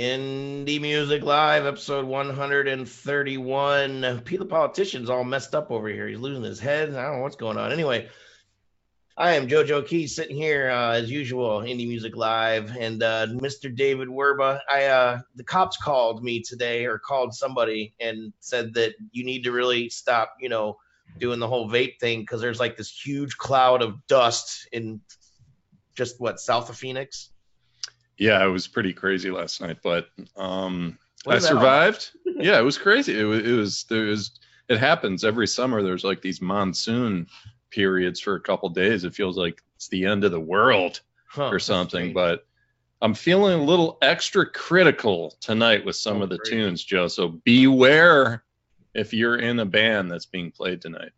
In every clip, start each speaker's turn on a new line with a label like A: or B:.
A: Indie Music Live, episode 131. Pete the politician's all messed up over here. He's losing his head. I don't know what's going on. Anyway, I am JoJo Key sitting here uh, as usual, Indie Music Live, and uh, Mr. David Werba. I uh, the cops called me today, or called somebody, and said that you need to really stop, you know, doing the whole vape thing because there's like this huge cloud of dust in just what south of Phoenix.
B: Yeah, it was pretty crazy last night, but um, I survived. yeah, it was crazy. It was, it was there was it happens every summer. There's like these monsoon periods for a couple days. It feels like it's the end of the world
A: Huh,
B: or something. But I'm feeling a little extra critical tonight with some
A: Oh,
B: of the
A: great.
B: tunes, Joe. So beware if you're in a band that's being played tonight.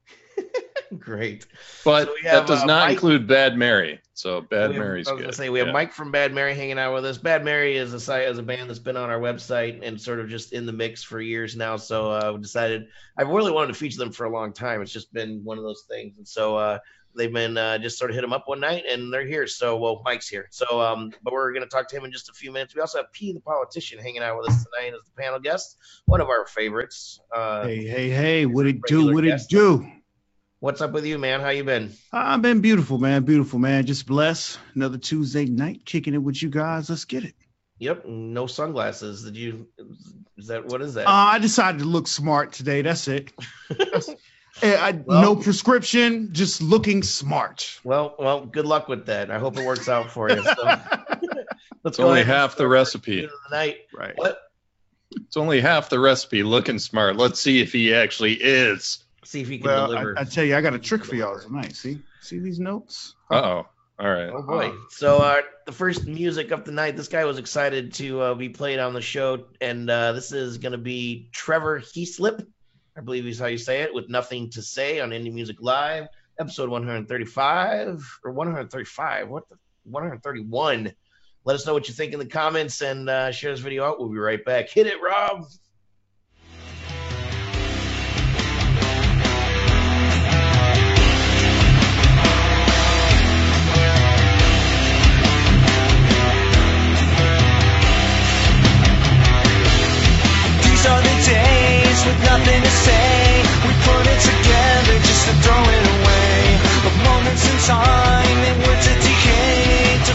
A: great.
B: But
A: So have,
B: that does
A: uh,
B: not
A: Mike-
B: include Bad Mary. So Bad
A: We have-
B: Mary's
A: I was
B: good.
A: gonna say we have
B: Yeah.
A: Mike from Bad Mary hanging out with us. Bad Mary is a site as a band that's been on our website and sort of just in the mix for years now. So uh, we decided I really wanted to feature them for a long time. It's just been one of those things, and so uh, they've been uh, just sort of hit them up one night and they're here. So well, Mike's here. So um, but we're gonna talk to him in just a few minutes. We also have P the politician hanging out with us tonight as the panel guest, one of our favorites. Uh,
C: Hey, hey, hey, what it do?
A: Regular
C: What it
A: guest.
C: do?
A: What's up with you, man? How you been?
C: I've been beautiful, man. Beautiful, man. Just blessed. Another Tuesday night kicking it with you guys. Let's get it.
A: Yep, no sunglasses. Did you? Is that what is that?
C: Uh, I decided to look smart today. That's it. I,
A: Well-
C: no prescription, just looking smart.
A: Well, well, good luck with that. I hope it works out for you. So, let's
B: It's only half the recipe.
A: the night.
C: right.
A: What?
B: It's only half the recipe looking smart. Let's see if he actually is.
A: See if he can
C: Well,
A: deliver.
C: I, I tell you, I got a trick for y'all tonight. See, see these notes?
B: Uh oh. All right.
A: oh boy! So uh, the first music of the night. This guy was excited to uh, be played on the show, and uh, this is going to be Trevor Heeslip. I believe is how you say it. With nothing to say on Indie Music Live, episode 135 or 135. What the 131? Let us know what you think in the comments and uh, share this video out. We'll be right back. Hit it, Rob.
D: Nothing to say. We put it together just to throw it away. Of moments in time words that decay. To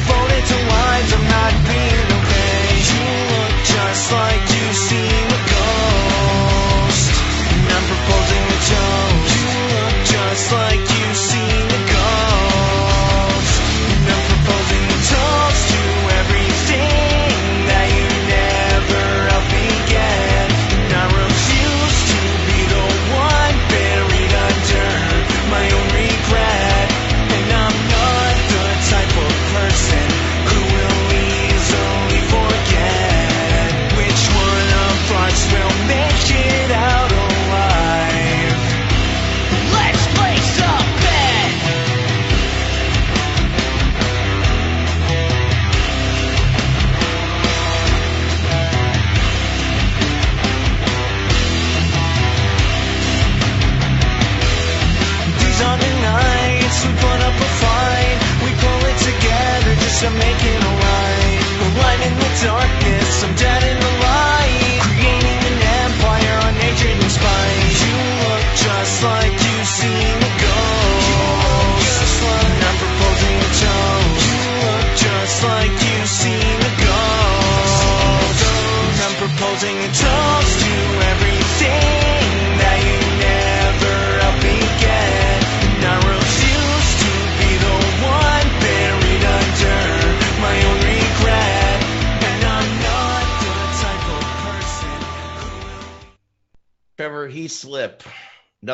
D: lines I'm not being okay. You look just like seen a ghost.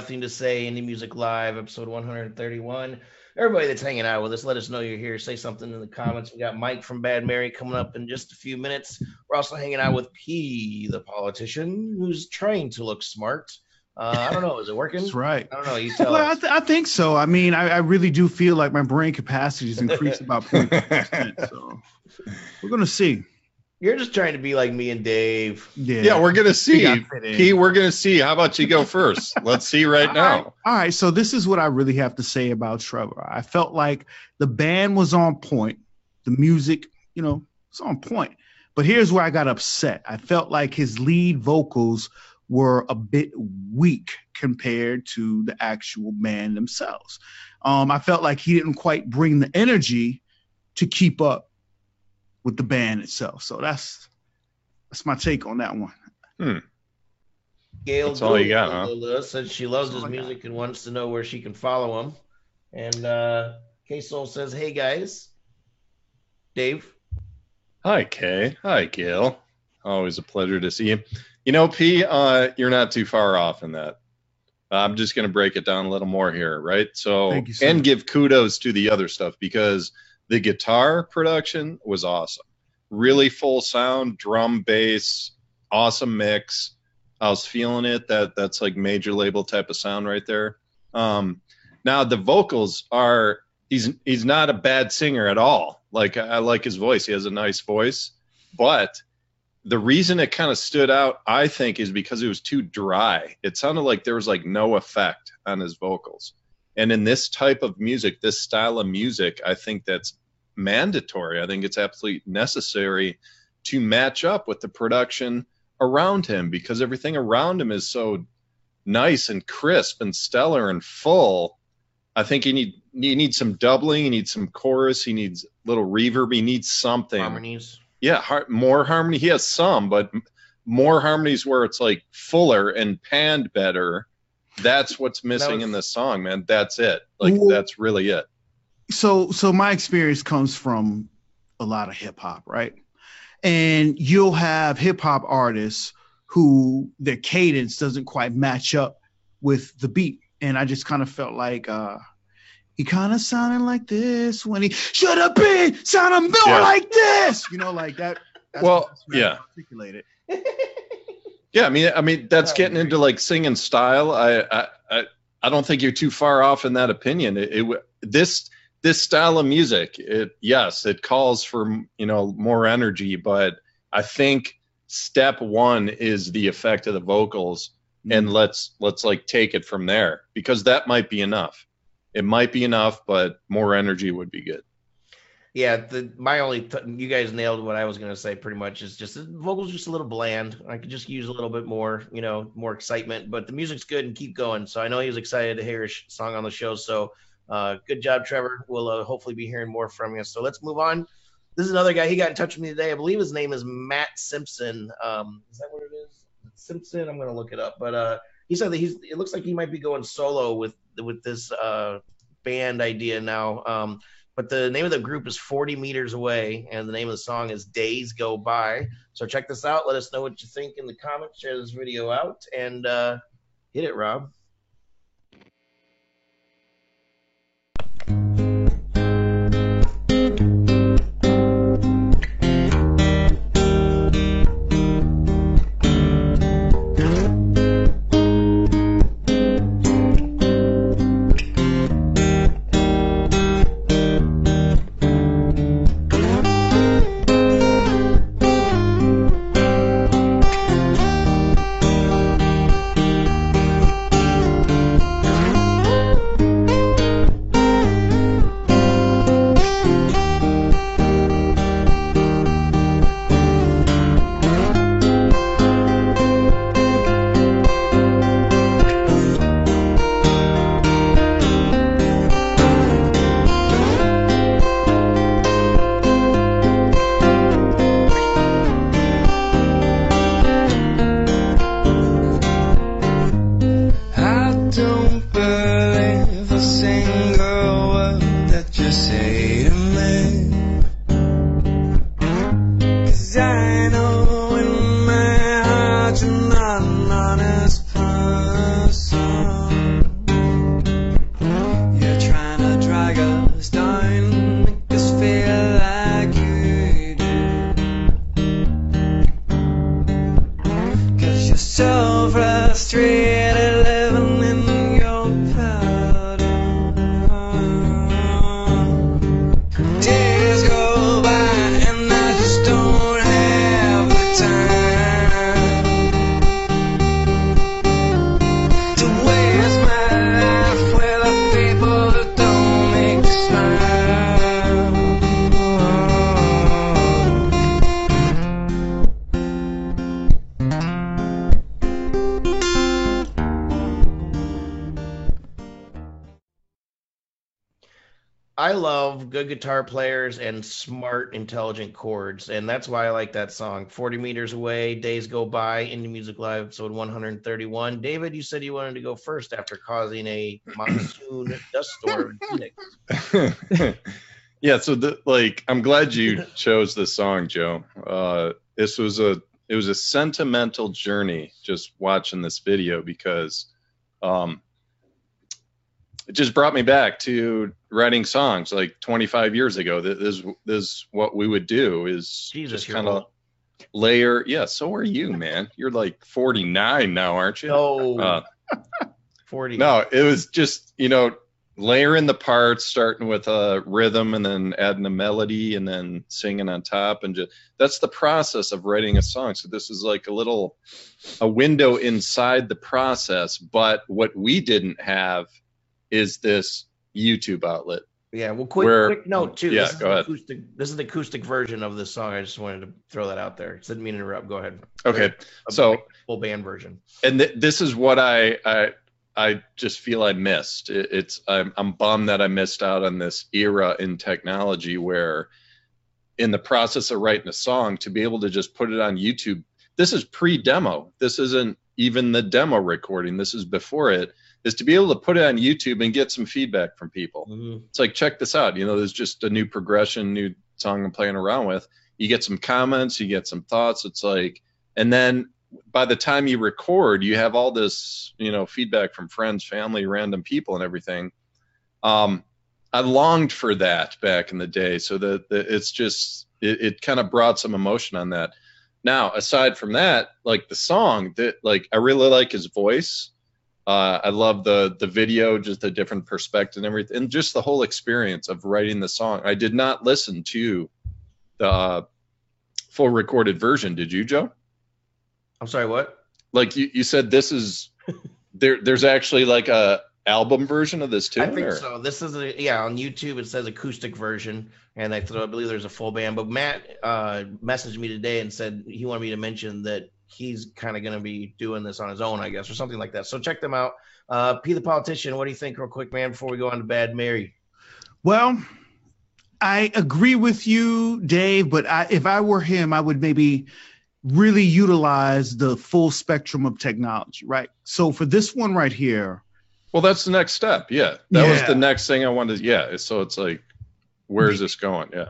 A: Nothing to say. Indie Music Live, episode 131. Everybody that's hanging out with us, let us know you're here. Say something in the comments. We got Mike from Bad Mary coming up in just a few minutes. We're also hanging out with P, the politician, who's trying to look smart. Uh, I don't know. Is it working?
C: That's right.
A: I don't know. You tell
C: Well, I, th- I think so. I mean, I, I really do feel like my brain capacity has increased about 0.5%. So we're gonna see.
A: You're just trying to be like me and Dave.
C: Yeah.
B: Yeah, we're gonna see.
C: gotta fit in.
B: P, we're gonna see. How about you go first? Let's see right
C: All right.
B: now.
C: All right. So this is what I really have to say about Trevor. I felt like the band was on point, the music, you know, it's on point. But here's where I got upset. I felt like his lead vocals were a bit weak compared to the actual band themselves. Um, I felt like he didn't quite bring the energy to keep up with the band itself. So that's that's my take on that one.
A: Gail
B: That's all you got, huh?
A: Gould says she loves
C: That's
A: his
C: all I got.
A: music and wants to know where she can follow him. And uh K Soul says, Hey guys. Dave.
B: Hi, Kay. Hi, Gail. Always a pleasure to see you. You know, P, uh, you're not too far off in that. I'm just going to break it down a little more here, right? So,
C: Thank you,
B: and give kudos to the other stuff because the guitar production was awesome. Really full sound, drum, bass, awesome mix. I was feeling it. That that's like major label type of sound right there. Um, now the vocals are he's he's not a bad singer at all. Like I like his voice. He has a nice voice, but the reason it kind of stood out, I think, is because it was too dry. It sounded like there was like no effect on his vocals. And in this type of music, this style of music, I think that's mandatory. I think it's absolutely necessary to match up with the production around him because everything around him is so nice and crisp and stellar and full. I think you need you need some doubling, you need some chorus, he needs a little reverb, he needs something.
A: Harmonies.
B: Yeah, har- more harmony. He has some, but more harmonies where it's like fuller and panned better. That's what's missing
A: was-
B: in this song, man. That's it. Like
C: Well-
B: that's really it.
C: so so my experience comes from a lot of hip hop, right? And you'll have hip hop artists who their cadence doesn't quite match up with the beat. And I just kind of felt like uh he kind of sounded like this when he should have been sounding more
B: Yeah.
C: like this. You know, like that. That's
B: Well,
C: that's the way I
B: yeah.
C: articulate it.
B: Yeah, I mean, I mean that's getting into like singing style. I, I, I, I don't think you're too far off in that opinion. It, it this this style of music, it yes, it calls for you know more energy, but I think step one is the effect of the vocals, and let's let's like take it from there because that might be enough. It might be enough, but more energy would be good.
A: Yeah, the my only th- you guys nailed what I was gonna say pretty much is just the vocals just a little bland. I could just use a little bit more, you know, more excitement. But the music's good and keep going. So I know he was excited to hear his sh- song on the show. So uh, good job, Trevor. We'll uh, hopefully be hearing more from you. So let's move on. This is another guy. He got in touch with me today. I believe his name is Matt Simpson. Um, is that what it is? Simpson. I'm gonna look it up. But uh, he said that he's. It looks like he might be going solo with with this uh, band idea now. Um, but the name of the group is 40 meters away and the name of the song is days go by. So check this out. Let us know what you think in the comments. Share this video out and uh hit it rob guitar players and smart, intelligent chords, and that's why I like that song. Forty meters away, days go by. Indie Music Live, episode 131. David, you said you wanted to go first after causing a monsoon dust storm
B: yeah, so the, like I'm glad you chose this song, Joe. Uh, this was a it was a sentimental journey just watching this video because um, it just brought me back to writing songs like 25 years ago. This is this is what we would do is
A: Jesus,
B: just kind of layer. Yeah, so are you, man. You're like 49 now, aren't you?
A: No,
B: Uh,
A: 40.
B: no, it was just you know layering the parts, starting with a rhythm, and then adding a melody, and then singing on top, and just that's the process of writing a song. So this is like a little a window inside the process. But what we didn't have is this YouTube outlet.
A: Yeah, well, quick,
B: Where-
A: quick note too.
B: Yeah,
A: this is
B: go
A: the
B: ahead.
A: Acoustic, this is the acoustic version of this song. I just wanted to throw that out there. Didn't mean to interrupt. Go ahead.
B: Okay,
A: A
B: so
A: full band version.
B: and th- this is what I I I just feel I missed. It, it's I'm I'm bummed that I missed out on this era in technology where, in the process of writing a song, to be able to just put it on YouTube. This is pre-demo. This isn't even the demo recording. This is before it. Is to be able to put it on YouTube and get some feedback from people.
A: Mhm.
B: it's like check this out. You know there's just a new progression new song i'm playing around with. You get some comments you get some thoughts. It's like and then by the time you record you have all this you know feedback from friends family random people and everything. Um i longed for that back in the day. So that that it's just it, it kind of brought some emotion on that. Now aside from that like the song that like i really like his voice uh, I love the the video, just the different perspective and everything, and just the whole experience of writing the song. I did not listen to the uh, full recorded version. Did you, Joe?
A: I'm sorry. What?
B: Like you, you said, this is there. There's actually like a album version of this too.
A: I think
B: or-
A: so. This is a yeah on YouTube. It says acoustic version, and I thought I believe there's a full band. But Matt uh, messaged me today and said he wanted me to mention that he's kind of going to be doing this on his own, I guess, or something like that. So check them out. Uh, P the politician, what do you think, real quick, man? Before we go on to Bad Mary.
C: Well, I agree with you, Dave, but I, if I were him, I would maybe really utilize the full spectrum of technology, right? So for this one right here,
B: Well, that's the next step. Yeah, that was the next thing I wanted. Yeah, so it's like, where's this going? Yeah.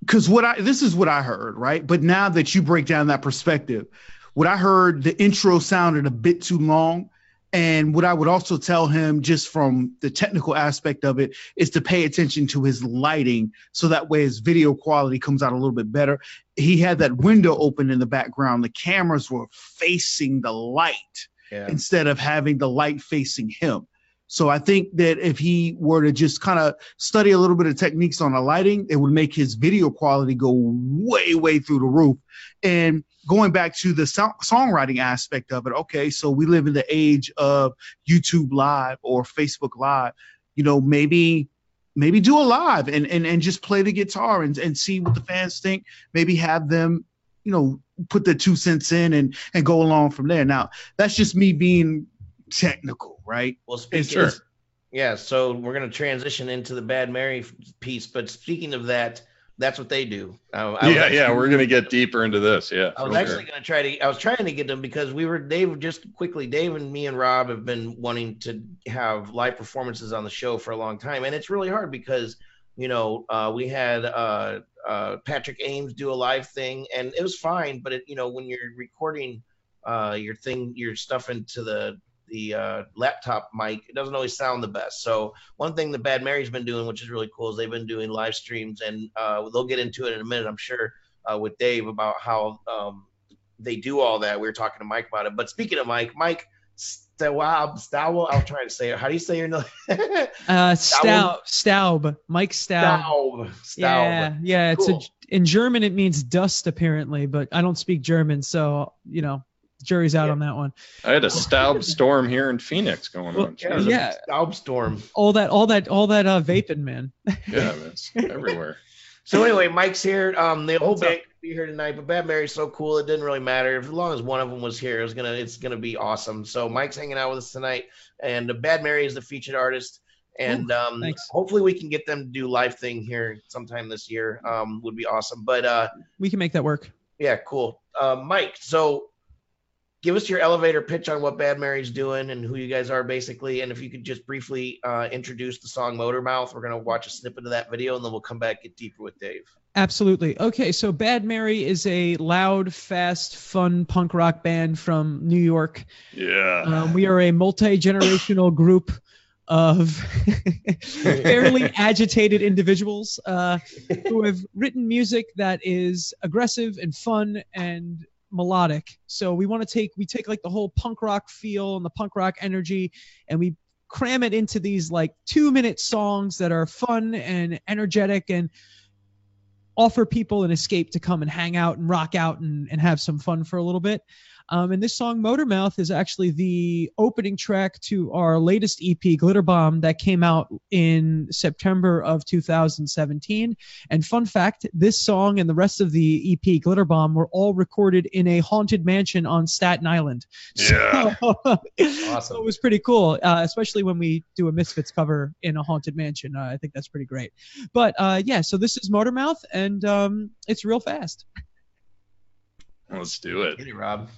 C: because what I this is what I heard, right? But now that you break down that perspective, what I heard, the intro sounded a bit too long. And what I would also tell him, just from the technical aspect of it, is to pay attention to his lighting so that way his video quality comes out a little bit better. He had that window open in the background. The cameras were facing the light
A: Yeah.
C: instead of having the light facing him. So I think that if he were to just kind of study a little bit of techniques on the lighting, it would make his video quality go way, way through the roof. And going back to the so- songwriting aspect of it, okay, so we live in the age of YouTube Live or Facebook Live. You know, maybe maybe do a live and and, and just play the guitar and, and see what the fans think. Maybe have them, you know, put their two cents in and and go along from there. Now, that's just me being technical, right?
A: Well, speaking
B: Sure.
A: yeah, so we're going to transition into the Bad Mary piece. But speaking of that, that's what they do. Uh,
B: yeah,
A: actually-
B: yeah, we're gonna get deeper into this. Yeah.
A: I was actually going to try to. I was trying to get them because we were. Dave just quickly. Dave and me and Rob have been wanting to have live performances on the show for a long time, and it's really hard because you know uh, we had uh, uh, Patrick Ames do a live thing, and it was fine. But it, you know when you're recording uh, your thing, your stuff into the the uh, laptop mic, it doesn't always sound the best. So one thing that Bad Mary's been doing, which is really cool, is they've been doing live streams, and uh, they'll get into it in a minute, I'm sure, uh, with Dave about how um, they do all that. We were talking to Mike about it. But speaking of Mike, Mike Staub, Staub, I'll try to say it. How do you say your name?
E: Uh, Staub, Staub, Mike Staub.
A: Staub. Staub.
E: Yeah, yeah. It's
A: Cool.
E: a, in German it means dust apparently, but I don't speak German, so you know, jury's out
A: Yeah.
E: on that one.
B: I had a Staub storm here in Phoenix going
E: Well,
B: on.
A: Yeah, it
E: Yeah.
A: Staub storm.
E: All that, all that, all that uh, vaping, man.
B: Yeah, it's everywhere.
A: So anyway, Mike's here. Um, the whole
E: What's up?
A: band could be here tonight, but Bad Mary's so cool it didn't really matter. As long as one of them was here, it was gonna it's gonna be awesome. So Mike's hanging out with us tonight, and Bad Mary is the featured artist.
F: And um,
E: thanks.
F: hopefully we can get them to do live thing here sometime this year. Um, would be awesome. But uh,
E: We can make that work.
F: yeah, cool. Uh, Mike, so give us your elevator pitch on what Bad Mary's doing and who you guys are basically. And if you could just briefly uh, introduce the song Motor Mouth, we're gonna watch a snippet of that video and then we'll come back get deeper with Dave.
E: Absolutely. Okay, so Bad Mary is a loud, fast, fun punk rock band from New York.
B: Yeah.
E: Um, we are a multi generational group of fairly agitated individuals uh, who have written music that is aggressive and fun and melodic. So we want to take we take like the whole punk rock feel and the punk rock energy, and we cram it into these like two minute songs that are fun and energetic and offer people an escape to come and hang out and rock out and, and have some fun for a little bit. Um, and this song, Motormouth, is actually the opening track to our latest EP, Glitter Bomb, that came out in September of 2017. And fun fact this song and the rest of the EP, Glitter Bomb, were all recorded in a haunted mansion on Staten Island.
B: Yeah.
E: So,
F: Awesome.
E: so it was pretty cool, uh, especially when we do a Misfits cover in a haunted mansion. Uh, I think that's pretty great. But uh, yeah, so this is Motormouth, and um, it's real fast.
B: Let's do it.
F: Get it, Rob.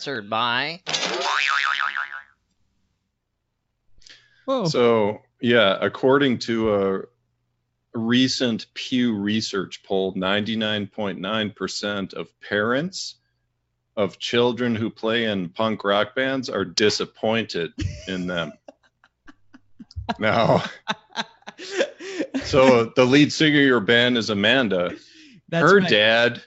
G: Sponsored by.
E: Whoa.
B: So, yeah, according to a recent Pew Research poll, 99.9% of parents of children who play in punk rock bands are disappointed in them. now, so the lead singer of your band is Amanda.
E: That's
B: Her
E: right.
B: dad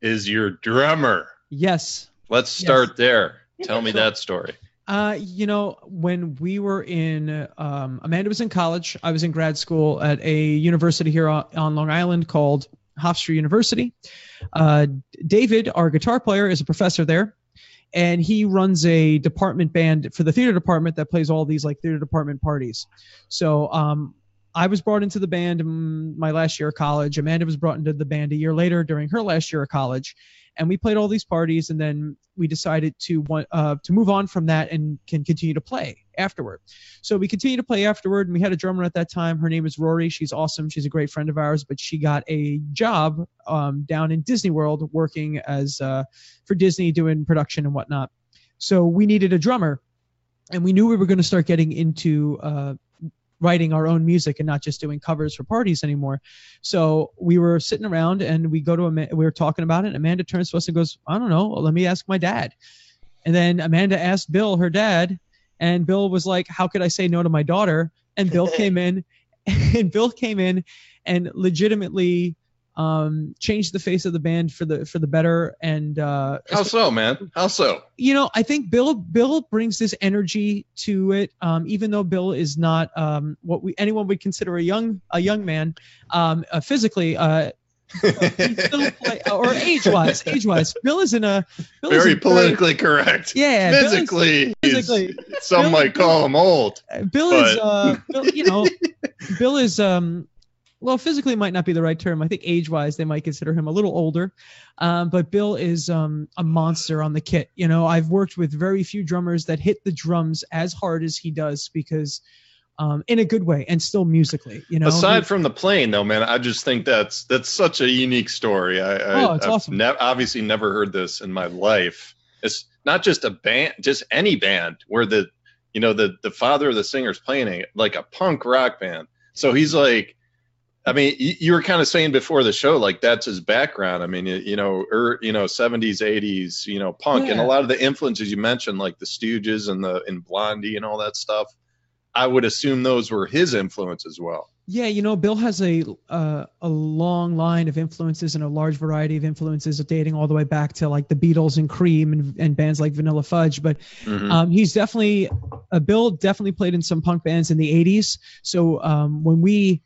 B: is your drummer.
E: Yes.
B: Let's
E: Yes.
B: start there. Tell me that story.
E: Uh, you know, when we were in, um, Amanda was in college. I was in grad school at a university here on, on Long Island called Hofstra University. Uh, David, our guitar player, is a professor there, and he runs a department band for the theater department that plays all these like theater department parties. So, um, I was brought into the band my last year of college. Amanda was brought into the band a year later during her last year of college, and we played all these parties. And then we decided to want uh, to move on from that and can continue to play afterward. So we continued to play afterward, and we had a drummer at that time. Her name is Rory. She's awesome. She's a great friend of ours, but she got a job um, down in Disney World working as uh, for Disney doing production and whatnot. So we needed a drummer, and we knew we were going to start getting into uh, writing our own music and not just doing covers for parties anymore. So we were sitting around and we go to Ama- we were talking about it. And Amanda turns to us and goes, "I don't know. Let me ask my dad." And then Amanda asked Bill, her dad, and Bill was like, "How could I say no to my daughter?" And Bill came in, and Bill came in and legitimately um, changed the face of the band for the for the better. And uh,
B: How so, man? How so?
E: you know, I think Bill Bill brings this energy to it. Um, even though Bill is not um, what we anyone would consider a young a young man um, uh, physically. Uh, play, or age wise, age wise, Bill is in a Bill
B: Very politically correct.
E: Yeah, Bill is-
B: Physically, some
E: Bill-
B: might call him old.
E: Bill is, uh, Bill, you know, Bill is, um, well, physically might not be the right term. I think age-wise, they might consider him a little older. Um, but Bill is um, a monster on the kit. You know, I've worked with very few drummers that hit the drums as hard as he does because, um, in a good way and still musically. You know,
B: Aside
E: He-
B: from the plane, though, man, I just think that's that's such a unique story. I, I
E: Oh, it's
B: I've
E: awesome.
B: nev- obviously never heard this in my life. It's not just a band, just any band where the you know the the father of the singer is playing a, like a punk rock band. So he's like, I mean, you, you were kind of saying before the show, like that's his background. I mean, you, you know, er, you know, seventies, eighties, you know, punk, and a lot of the influences you mentioned, like the Stooges and the and Blondie and all that stuff. I would assume those were his influence as well.
E: Yeah, you know, Bill has a uh, a long line of influences and a large variety of influences dating all the way back to like the Beatles and Cream and, and bands like Vanilla Fudge. But
B: Mhm.
E: um, he's definitely uh, Bill definitely played in some punk bands in the '80s. So um, when we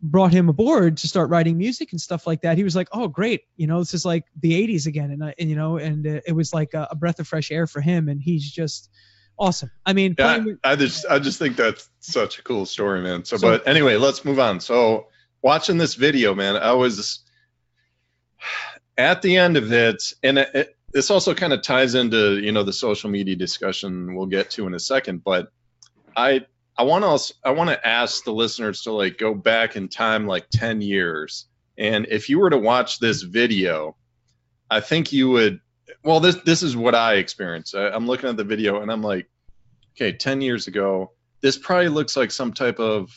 E: brought him aboard to start writing music and stuff like that, he was like, "Oh, great! You know, this is like the '80s again." And, I and you know, and uh, it was like a, a breath of fresh air for him. And he's just awesome. I mean,
B: Yeah,
E: with-
B: I just I just think that's such a cool story, man. So,
E: So-
B: but anyway, let's move on. So, watching this video, man, I was at the end of it, and it, it, this also kind of ties into you know the social media discussion we'll get to in a second. But I I want to I want to ask the listeners to like go back in time like ten years, and if you were to watch this video, I think you would. Well, this this is what I experienced. I, I'm looking at the video and I'm like okay, 10 years ago, this probably looks like some type of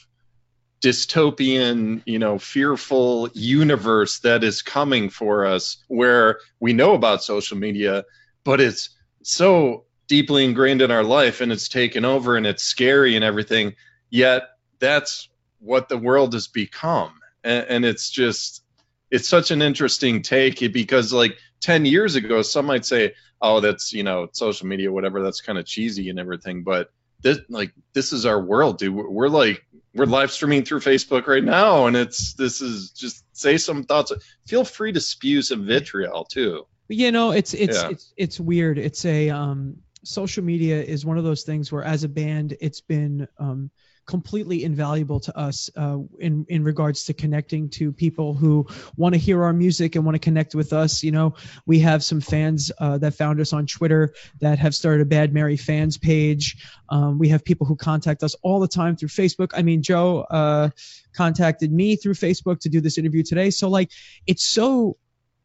B: dystopian, you know, fearful universe that is coming for us where we know about social media, but it's so deeply ingrained in our life and it's taken over and it's scary and everything. Yet that's what the world has become. And, and it's just, it's such an interesting take because, like, 10 years ago, some might say, oh, that's, you know, social media, whatever, that's kind of cheesy and everything. But this, like, this is our world, dude. We're, we're like, we're live streaming through Facebook right now. And it's, this is just say some thoughts. Feel free to spew some vitriol too.
E: You know, it's it's
B: Yeah.
E: it's it's weird. It's a um social media is one of those things where as a band it's been um completely invaluable to us uh, in in regards to connecting to people who want to hear our music and want to connect with us. You know, we have some fans uh, that found us on Twitter that have started a Bad Mary fans page. Um, we have people who contact us all the time through Facebook. I mean, Joe uh, contacted me through Facebook to do this interview today. So like, it's so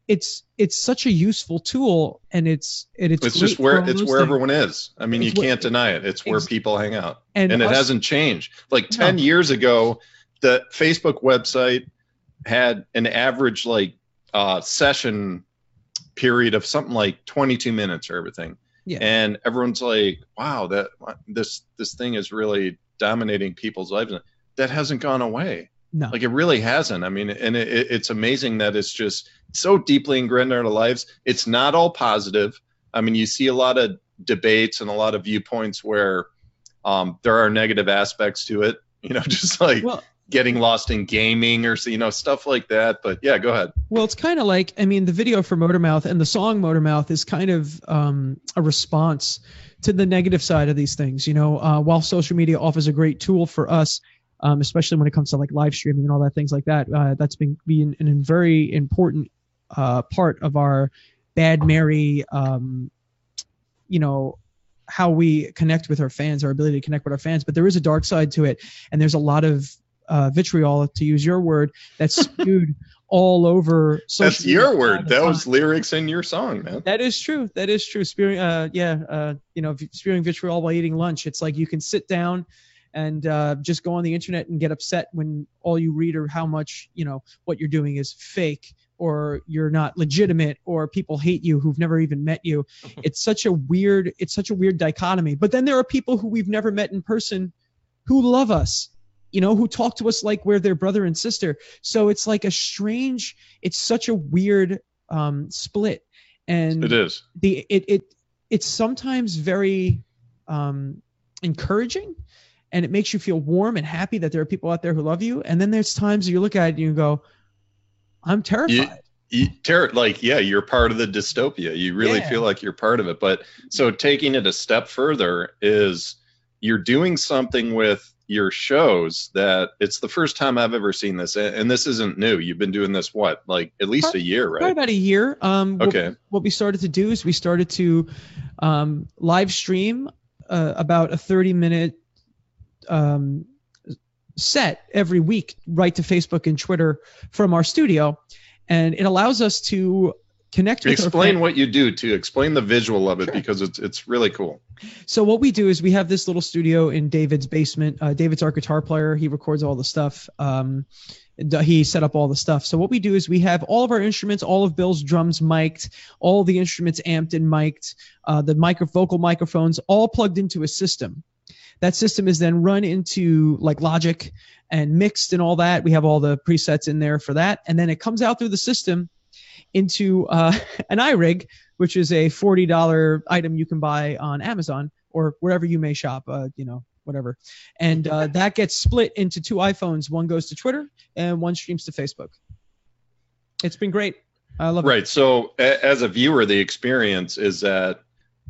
E: it's it's such a useful tool and it's and it's,
B: It's just where it's where
E: things.
B: everyone is. I mean, you
E: It's where-
B: can't deny it. It's where people hang out.
E: and,
B: and it hasn't changed. Like 10 years ago, the Facebook website had an average like uh, session period of something like 22 minutes or everything.
E: Yeah.
B: And everyone's like, "Wow, that this this thing is really dominating people's lives." That hasn't gone away.
E: No
B: Like it really hasn't. I mean, and it, it- it's amazing that it's just so deeply ingrained in our lives. It's not all positive. I mean, you see a lot of debates and a lot of viewpoints where um, there are negative aspects to it. You know, just like
E: well
B: getting lost in gaming or you know stuff like that. But yeah, go ahead.
E: Well, it's kind of like I mean, the video for Motormouth and the song Motormouth is kind of um, a response to the negative side of these things. You know, uh, while social media offers a great tool for us, um, especially when it comes to like live streaming and all that things like that, uh, that's been being an, an very important uh, part of our Bad Mary, um, you know, how we connect with our fans, our ability to connect with our fans. But there is a dark side to it, and there's a lot of uh, vitriol, to use your word, that's spewed all over social
B: That's your word. That was lyrics in your song, man.
E: That is true. That is true. Spewing, uh, yeah, uh, you know, spewing vitriol while eating lunch. It's like you can sit down and uh, just go on the internet and get upset when all you read are how much you know what you're doing is fake or you're not legitimate or people hate you who've never even met you. It's such a weird it's such a weird dichotomy. But then there are people who we've never met in person who love us you know who talk to us like we're their brother and sister. So it's like a strange it's such a weird um split. And
B: It is.
E: the it it it's sometimes very um encouraging and it makes you feel warm and happy that there are people out there who love you. And then there's times you look at it and you go i'm terrified.
B: You, ter- like yeah you're part of the dystopia. You really
E: Yeah.
B: feel like you're part of it. But so taking it a step further is you're doing something with your shows that it's the first time i've ever seen this. And this isn't new. You've been doing this what like at least a year
E: Probably
B: right
E: about a year. Um what-
B: Okay.
E: what, we started to do is we started to um live stream uh, about a 30 minute um set every week right to facebook and twitter from our studio and it allows us to connect with
B: explain what you do to explain the visual of it
E: Sure.
B: because it's it's really cool
E: So what we do is we have this little studio in David's basement. Uh, David's our guitar player. He records all the stuff. Um, he set up all the stuff. So what we do is we have all of our instruments, all of Bill's drums mic'd, all the instruments amped and mic'd, uh, the micro vocal microphones all plugged into a system. That system is then run into like Logic and mixed and all that. We have all the presets in there for that, and then it comes out through the system into uh, an iRig, which is a $40 item you can buy on Amazon or wherever you may shop, uh, you know, whatever. And uh, that gets split into two iPhones. One goes to Twitter and one streams to Facebook. It's been great. I love it.
B: Right. So a- as a viewer, the experience is that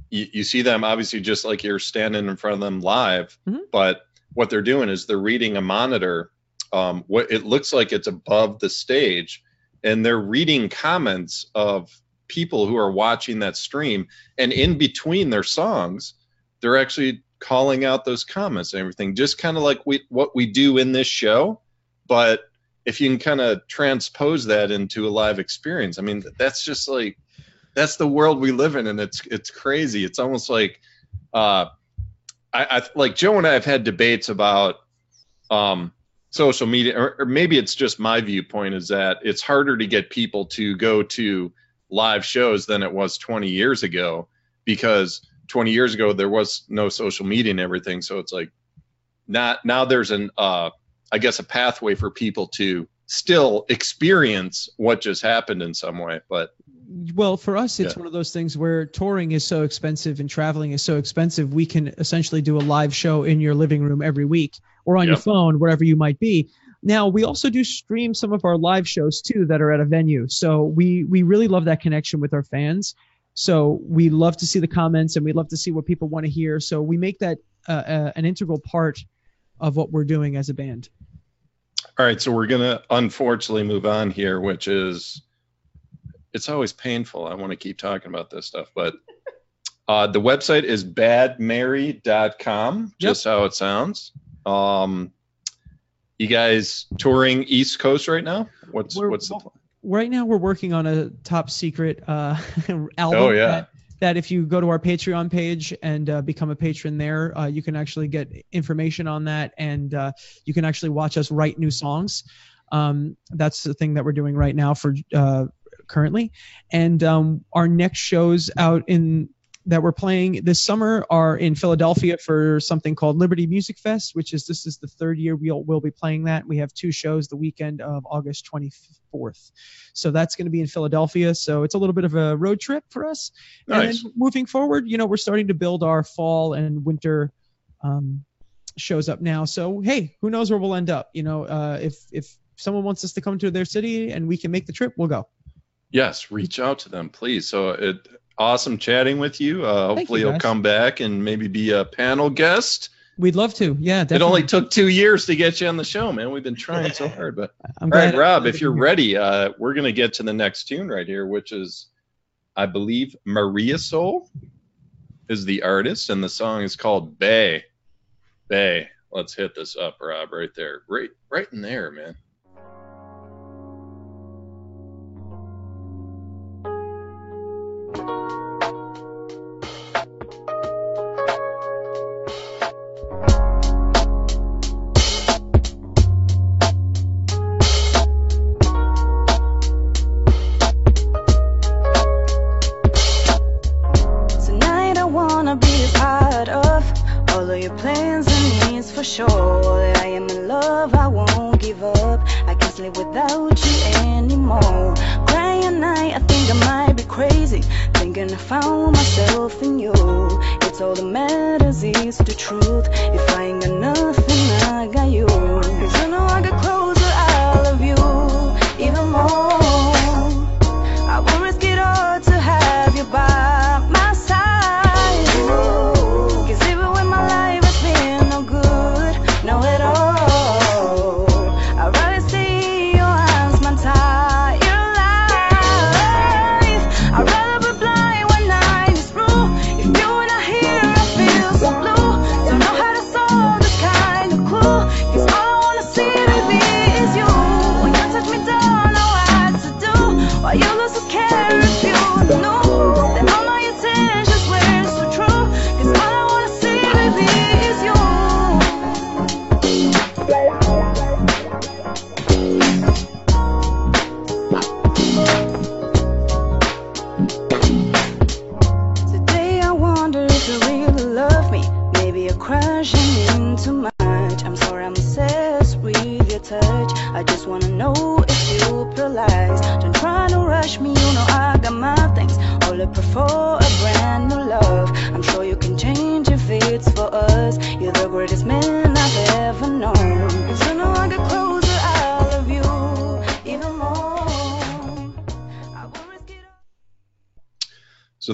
B: you, you see them obviously just like you're standing in front of them live,
E: Mhm.
B: but what they're doing is they're reading a monitor. Um, what it looks like it's above the stage, and they're reading comments of people who are watching that stream. And in between their songs, they're actually calling out those comments and everything, just kind of like we what we do in this show, but if you can kind of transpose that into a live experience, I mean, that's just like that's the world we live in, and it's it's crazy. It's almost like, uh, I, I like Joe and I have had debates about um, social media, or, or maybe it's just my viewpoint is that it's harder to get people to go to live shows than it was 20 years ago because 20 years ago there was no social media and everything, so it's like not now there's an uh, I guess a pathway for people to still experience what just happened in some way. But
E: Well, for us, it's
B: Yeah.
E: one of those things where touring is so expensive and traveling is so expensive. We can essentially do a live show in your living room every week or on your phone, wherever you might be. Now, we also do stream some of our live shows too that are at a venue. So we we really love that connection with our fans. So we love to see the comments and we love to see what people want to hear. So we make that uh, uh, an integral part of what we're doing as a band.
B: all right, so we're gonna unfortunately move on here, which is it's always painful. I want to keep talking about this stuff, but uh, the website is badmary.com, just how it sounds. Um, you guys touring East Coast right now? What's
E: We're-
B: what's the
E: right now we're working on a top secret uh, album
B: Oh, yeah.
E: that, that if you go to our patreon page and uh, become a patron there uh, you can actually get information on that and uh, you can actually watch us write new songs um, that's the thing that we're doing right now for uh, currently and um, our next shows out in that we're playing this summer are in Philadelphia for something called Liberty Music Fest, which is this is the third year we'll we'll be playing that. We have two shows the weekend of August 24th, so that's going to be in Philadelphia. So it's a little bit of a road trip for us. And
B: Nice.
E: then moving forward, you know, we're starting to build our fall and winter um, shows up now. So hey, who knows where we'll end up? You know, uh, if if someone wants us to come to their city and we can make the trip, we'll go.
B: Yes, reach out to them, please. So it awesome chatting with you. Uh, hopefully
E: you,
B: will come back and maybe be a panel guest.
E: We'd love to. Yeah, definitely.
B: It only took two years to get you on the show, man. We've been trying so hard, but
E: I'm
B: all right, Rob, if you're ready, uh, we're gonna get to the next tune right here, which is, I believe, Maria Soul is the artist, and the song is called Bay. Bay. Let's hit this up, Rob, right there, right, right in there, man.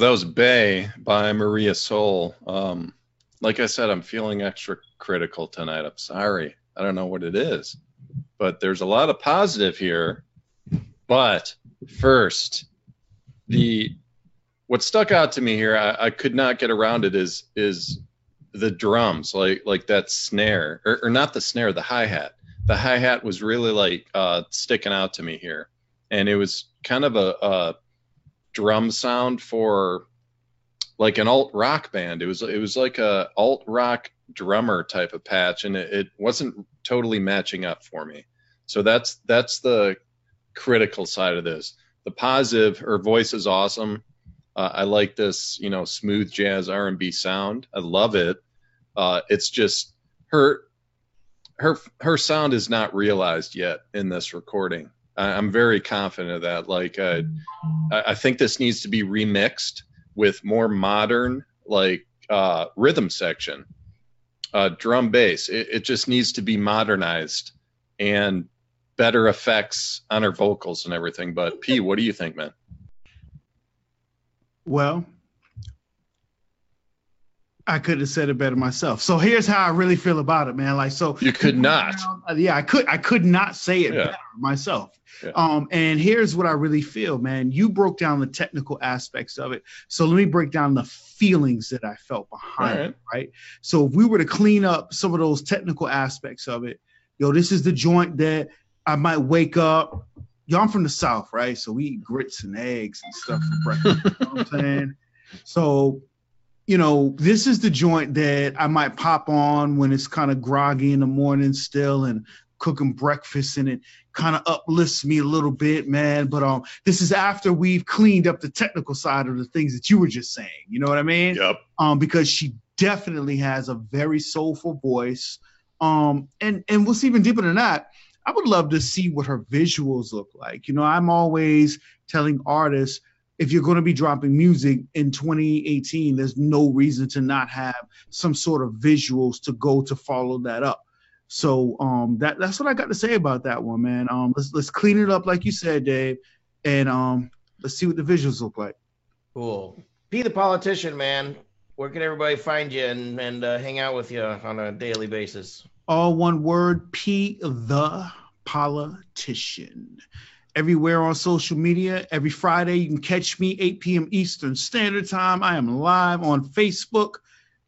H: That
B: was Bay by Maria Soul. Um, like I said, I'm feeling extra critical tonight. I'm sorry. I don't know what it is, but there's a lot of positive here. But first, the what stuck out to me here, I, I could not get around it is is the drums, like like that snare, or, or not the snare, the hi hat. The hi hat was really like uh, sticking out to me here, and it was kind of a, a drum sound for like an alt rock band. It was it was like a alt rock drummer type of patch, and it, it wasn't totally matching up for me. So that's that's the critical side of this. The positive, her voice is awesome. Uh, I like this, you know, smooth jazz R and B sound. I love it. Uh, it's just her her her sound is not realized yet in this recording. I'm very confident of that. Like uh, I, I think this needs to be remixed with more modern like uh, rhythm section, uh, drum bass. It, it just needs to be modernized and better effects on her vocals and everything. But P, what do you think, man?
C: Well, I could have said it better myself. So here's how I really feel about it, man. Like so
B: You could not.
C: Uh, yeah, I could I could not say it
B: Yeah.
C: better myself.
B: Yeah.
C: Um, and here's what I really feel, man. You broke down the technical aspects of it. So let me break down the feelings that I felt behind
B: All
C: it, right? So if we were to clean up some of those technical aspects of it, yo, this is the joint that I might wake up. Yo, I'm from the South, right? So we eat grits and eggs and stuff for breakfast. you know what I'm saying? So you know, this is the joint that I might pop on when it's kind of groggy in the morning still and cooking breakfast and it kind of uplifts me a little bit, man. But um, this is after we've cleaned up the technical side of the things that you were just saying. You know what I mean?
B: Yep.
C: Um, because she definitely has a very soulful voice. Um, and and what's even deeper than that, I would love to see what her visuals look like. You know, I'm always telling artists if you're going to be dropping music in 2018, there's no reason to not have some sort of visuals to go to follow that up. So um, that that's what I got to say about that one, man. Um, let's let's clean it up like you said, Dave, and um, let's see what the visuals look like.
A: Cool. P the politician, man. Where can everybody find you and, and uh, hang out with you on a daily basis?
C: All one word, P the politician. Everywhere on social media, every Friday, you can catch me 8 p.m. Eastern Standard Time. I am live on Facebook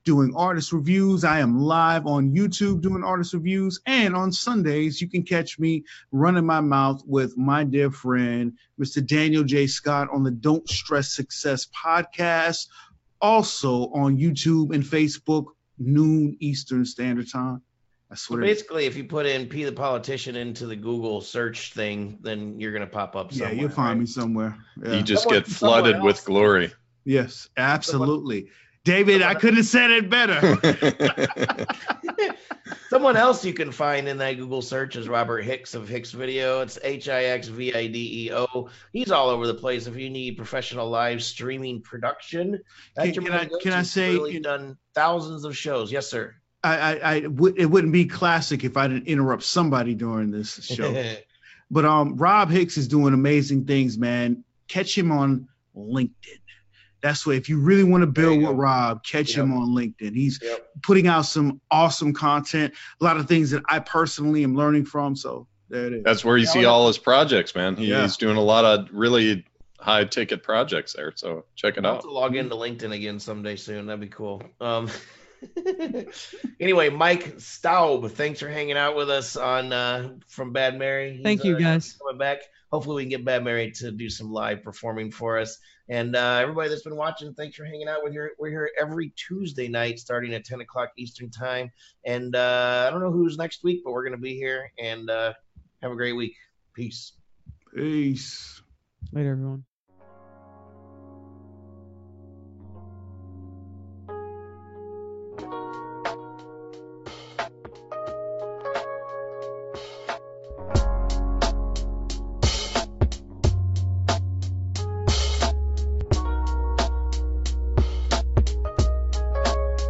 C: doing artist reviews. I am live on YouTube doing artist reviews. And on Sundays, you can catch me running my mouth with my dear friend, Mr. Daniel J. Scott, on the Don't Stress Success podcast. Also on YouTube and Facebook, noon Eastern Standard Time. That's
A: So
C: what it is.
A: basically, if you put in P the politician into the Google search thing, then you're gonna pop up.
C: Yeah, you'll find
A: right?
C: me somewhere. Yeah.
B: You just
A: Someone-
B: get flooded with glory.
C: yes, absolutely. David, I couldn't have said it better.
A: Someone else you can find in that Google search is Robert Hicks of Hix Video. It's H I X V I D E O. He's all over the place. If you need professional live streaming production,
C: Can- can I-
A: man to go
C: can. I
A: He's
C: say-
A: really done thousands of shows? Yes, sir.
C: I, I, I would it wouldn't be classic if I didn't interrupt somebody during this show. but um, Rob Hicks is doing amazing things, man. Catch him on LinkedIn. That's where if you really want to build
A: you
C: with
A: go.
C: Rob, catch him on LinkedIn. He's
A: Yep.
C: putting out some awesome content, a lot of things that I personally am learning from. So there it is.
B: That's where you see all his projects, man. He-
C: Yeah.
B: He's doing a lot of really high ticket projects there. So check it
A: I'll have
B: out.
A: to log into LinkedIn again someday soon. That'd be cool. Um, anyway, Mike Staub, thanks for hanging out with us on uh, from Bad Mary. He's,
E: Thank you,
A: uh,
E: guys.
A: coming back. Hopefully, we can get Bad Mary to do some live performing for us. And uh, everybody that's been watching, thanks for hanging out with here. We're here every Tuesday night, starting at 10 o'clock Eastern time. And uh, I don't know who's next week, but we're going to be here. And uh, have a great week. Peace.
C: Peace.
E: Later, everyone.